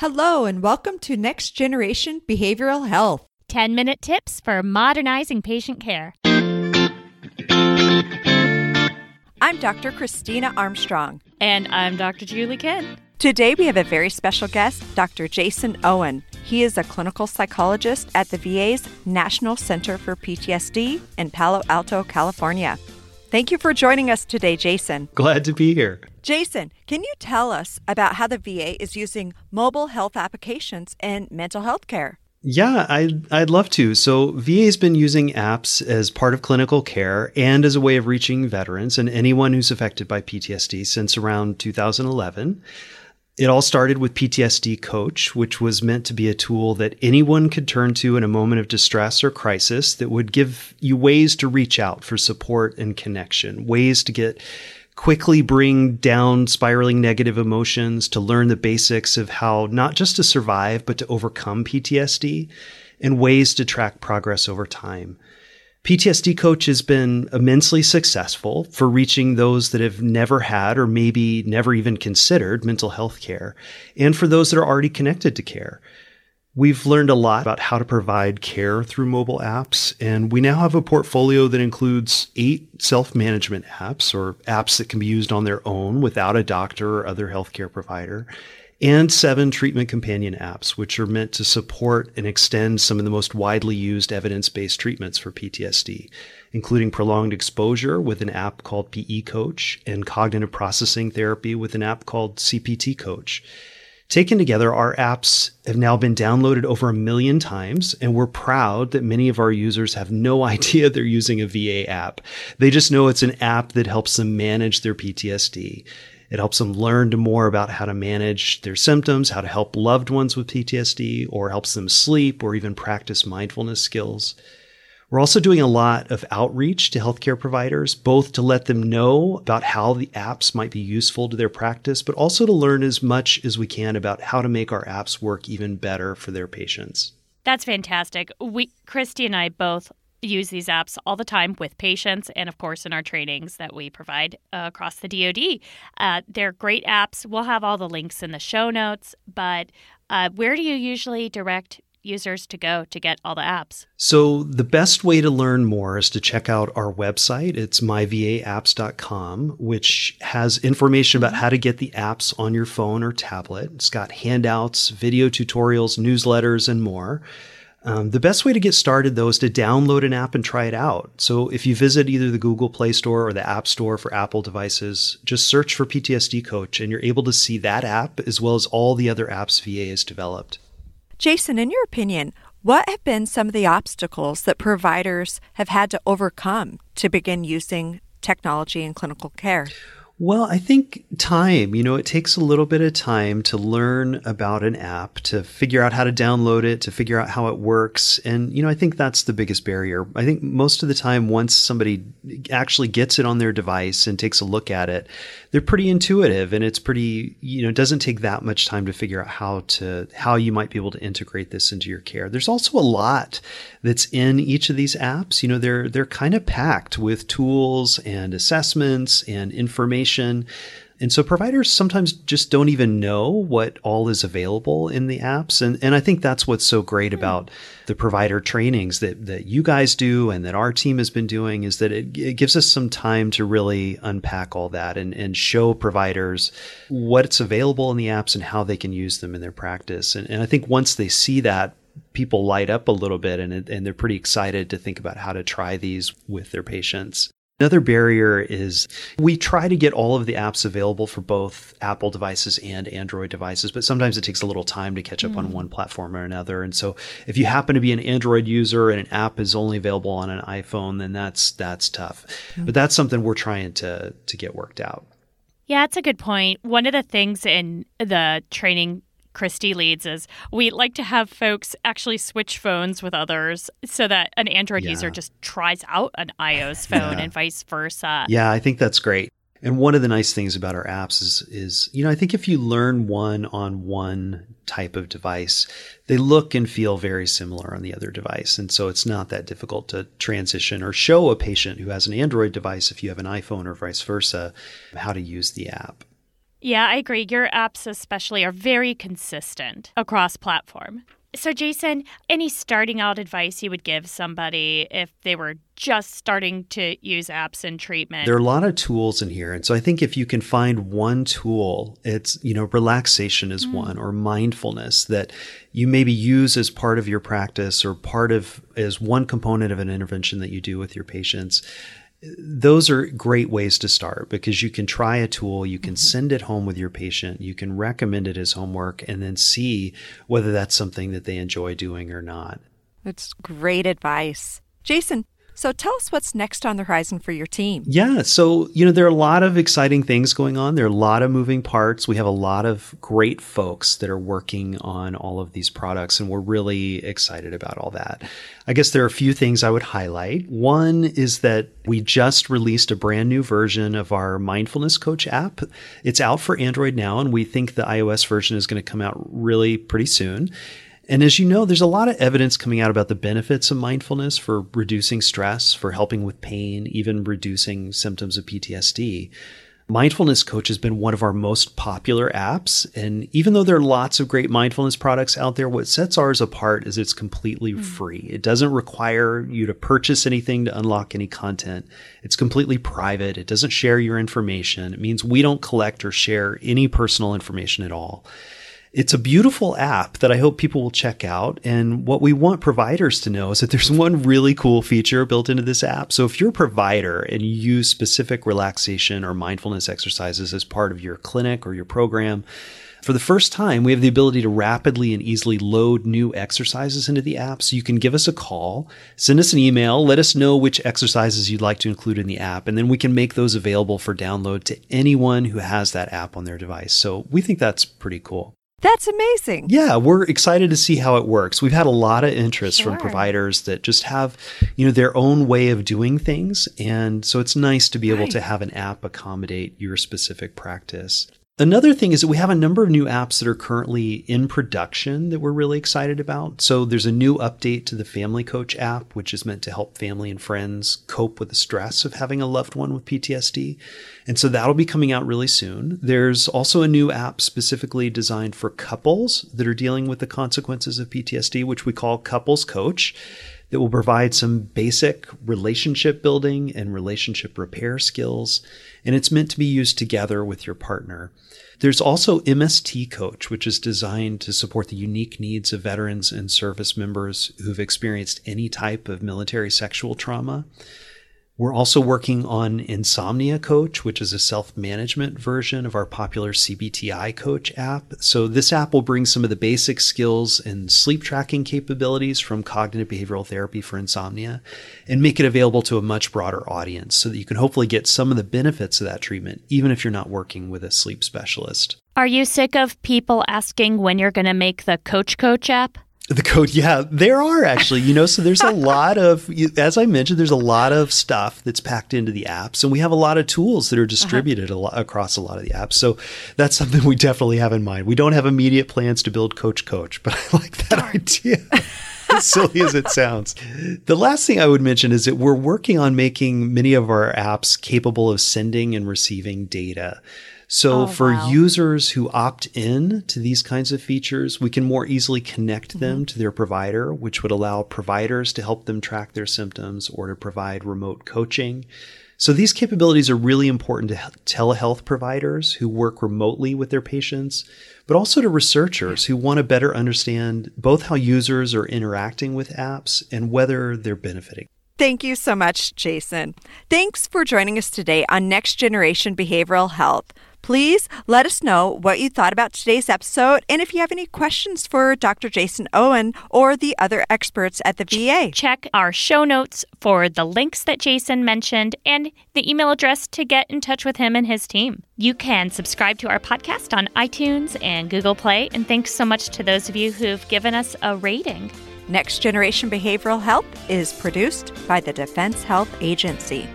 Hello, and welcome to Next Generation Behavioral Health. 10 minute tips for modernizing patient care. I'm Dr. Christina Armstrong. And I'm Dr. Julie Kinn. Today we have a very special guest, Dr. Jason Owen. He is a clinical psychologist at the VA's National Center for PTSD in Palo Alto, California. Thank you for joining us today, Jason. Glad to be here. Jason, can you tell us about how the VA is using mobile health applications in mental health care? Yeah, I'd, I'd love to. So, VA has been using apps as part of clinical care and as a way of reaching veterans and anyone who's affected by PTSD since around 2011. It all started with PTSD Coach, which was meant to be a tool that anyone could turn to in a moment of distress or crisis that would give you ways to reach out for support and connection, ways to get quickly bring down spiraling negative emotions, to learn the basics of how not just to survive, but to overcome PTSD, and ways to track progress over time. PTSD Coach has been immensely successful for reaching those that have never had or maybe never even considered mental health care, and for those that are already connected to care. We've learned a lot about how to provide care through mobile apps, and we now have a portfolio that includes eight self management apps or apps that can be used on their own without a doctor or other healthcare provider, and seven treatment companion apps, which are meant to support and extend some of the most widely used evidence based treatments for PTSD, including prolonged exposure with an app called PE Coach and cognitive processing therapy with an app called CPT Coach. Taken together, our apps have now been downloaded over a million times, and we're proud that many of our users have no idea they're using a VA app. They just know it's an app that helps them manage their PTSD. It helps them learn more about how to manage their symptoms, how to help loved ones with PTSD, or helps them sleep or even practice mindfulness skills. We're also doing a lot of outreach to healthcare providers, both to let them know about how the apps might be useful to their practice, but also to learn as much as we can about how to make our apps work even better for their patients. That's fantastic. We Christy and I both use these apps all the time with patients and of course in our trainings that we provide uh, across the DoD. Uh, they're great apps. We'll have all the links in the show notes, but uh, where do you usually direct users to go to get all the apps? So, the best way to learn more is to check out our website. It's myvaapps.com, which has information about how to get the apps on your phone or tablet. It's got handouts, video tutorials, newsletters, and more. Um, the best way to get started, though, is to download an app and try it out. So if you visit either the Google Play Store or the App Store for Apple devices, just search for PTSD Coach and you're able to see that app as well as all the other apps VA has developed. Jason, in your opinion, what have been some of the obstacles that providers have had to overcome to begin using technology in clinical care? Well, I think time, you know, it takes a little bit of time to learn about an app, to figure out how to download it, to figure out how it works. And, you know, I think that's the biggest barrier. I think most of the time, once somebody actually gets it on their device and takes a look at it, they're pretty intuitive and it's pretty, you know, it doesn't take that much time to figure out how to, how you might be able to integrate this into your care. There's also a lot that's in each of these apps. You know, they're, they're kind of packed with tools and assessments and information information. And so providers sometimes just don't even know what all is available in the apps. And, and I think that's what's so great hmm. about the provider trainings that, that you guys do and that our team has been doing is that it, it gives us some time to really unpack all that and, and show providers what's available in the apps and how they can use them in their practice. And, and I think once they see that, people light up a little bit and, and they're pretty excited to think about how to try these with their patients. Another barrier is we try to get all of the apps available for both Apple devices and Android devices, but sometimes it takes a little time to catch up mm. on hmm. one platform or another. And so if you happen to be an Android user and an app is only available on an iPhone, then that's that's tough. Mm. But that's something we're trying to to get worked out. Yeah, that's a good point. One of the things in the training Christy leads is we like to have folks actually switch phones with others so that an Android yeah. user just tries out an iOS phone yeah. and vice versa. Yeah, I think that's great. And one of the nice things about our apps is, is, you know, I think if you learn one on one type of device, they look and feel very similar on the other device. And so it's not that difficult to transition or show a patient who has an Android device, if you have an iPhone or vice versa, how to use the app. Yeah, I agree. Your apps, especially, are very consistent across platform. So, Jason, any starting out advice you would give somebody if they were just starting to use apps in treatment? There are a lot of tools in here. And so I think if you can find one tool, it's, you know, relaxation is mm. one or mindfulness that you maybe use as part of your practice or part of as one component of an intervention that you do with your patients those are great ways to start because you can try a tool, you can mm-hmm. send it home with your patient, you can recommend it as homework, and then see whether that's something that they enjoy doing or not. That's great advice. Jason, so tell us what's next on the horizon for your team. Yeah. So, you know, there are a lot of exciting things going on. There are a lot of moving parts. We have a lot of great folks that are working on all of these products, and we're really excited about all that. I guess there are a few things I would highlight. One is that we just released a brand new version of our Mindfulness Coach app. It's out for Android now, and we think the iOS version is going to come out really pretty soon. And as you know, there's a lot of evidence coming out about the benefits of mindfulness for reducing stress, for helping with pain, even reducing symptoms of PTSD. Mindfulness Coach has been one of our most popular apps. And even though there are lots of great mindfulness products out there, what sets ours apart is it's completely mm. free. It doesn't require you to purchase anything to unlock any content. It's completely private. It doesn't share your information. It means we don't collect or share any personal information at all. It's a beautiful app that I hope people will check out. And what we want providers to know is that there's one really cool feature built into this app. So if you're a provider and you use specific relaxation or mindfulness exercises as part of your clinic or your program, for the first time, we have the ability to rapidly and easily load new exercises into the app. So you can give us a call, send us an email, let us know which exercises you'd like to include in the app, and then we can make those available for download to anyone who has that app on their device. So we think that's pretty cool. That's amazing. Yeah, we're excited to see how it works. We've had a lot of interest sure. from providers that just have, you know, their own way of doing things, and so it's nice to be right. able to have an app accommodate your specific practice. Another thing is that we have a number of new apps that are currently in production that we're really excited about. So there's a new update to the Family Coach app, which is meant to help family and friends cope with the stress of having a loved one with PTSD. And so that'll be coming out really soon. There's also a new app specifically designed for couples that are dealing with the consequences of PTSD, which we call Couples Coach that will provide some basic relationship building and relationship repair skills. And it's meant to be used together with your partner. There's also MST Coach, which is designed to support the unique needs of veterans and service members who've experienced any type of military sexual trauma. We're also working on Insomnia Coach, which is a self management version of our popular CBTI Coach app. So, this app will bring some of the basic skills and sleep tracking capabilities from cognitive behavioral therapy for insomnia and make it available to a much broader audience so that you can hopefully get some of the benefits of that treatment, even if you're not working with a sleep specialist. Are you sick of people asking when you're going to make the Coach Coach app? The code, yeah, there are actually, you know, so there's a lot of, as I mentioned, there's a lot of stuff that's packed into the apps, and we have a lot of tools that are uh-huh. distributed uh-huh. a lot, across a lot of the apps. So that's something we definitely have in mind. We don't have immediate plans to build Coach Coach, but I like that idea. as silly as it sounds. The last thing I would mention is that we're working on making many of our apps capable of sending and receiving data. So oh, for wow. users who opt in to these kinds of features, we can more easily connect mm-hmm. them to their provider, which would allow providers to help them track their symptoms or to provide remote coaching. So these capabilities are really important to telehealth providers who work remotely with their patients, but also to researchers who want to better understand both how users are interacting with apps and whether they're benefiting. Thank you so much, Jason. Thanks for joining us today on Next Generation Behavioral Health. Please let us know what you thought about today's episode and if you have any questions for Dr. Jason Owen or the other experts at the VA. Check our show notes for the links that Jason mentioned and the email address to get in touch with him and his team. You can subscribe to our podcast on iTunes and Google Play. And thanks so much to those of you who've given us a rating. Next Generation Behavioral Health is produced by the Defense Health Agency.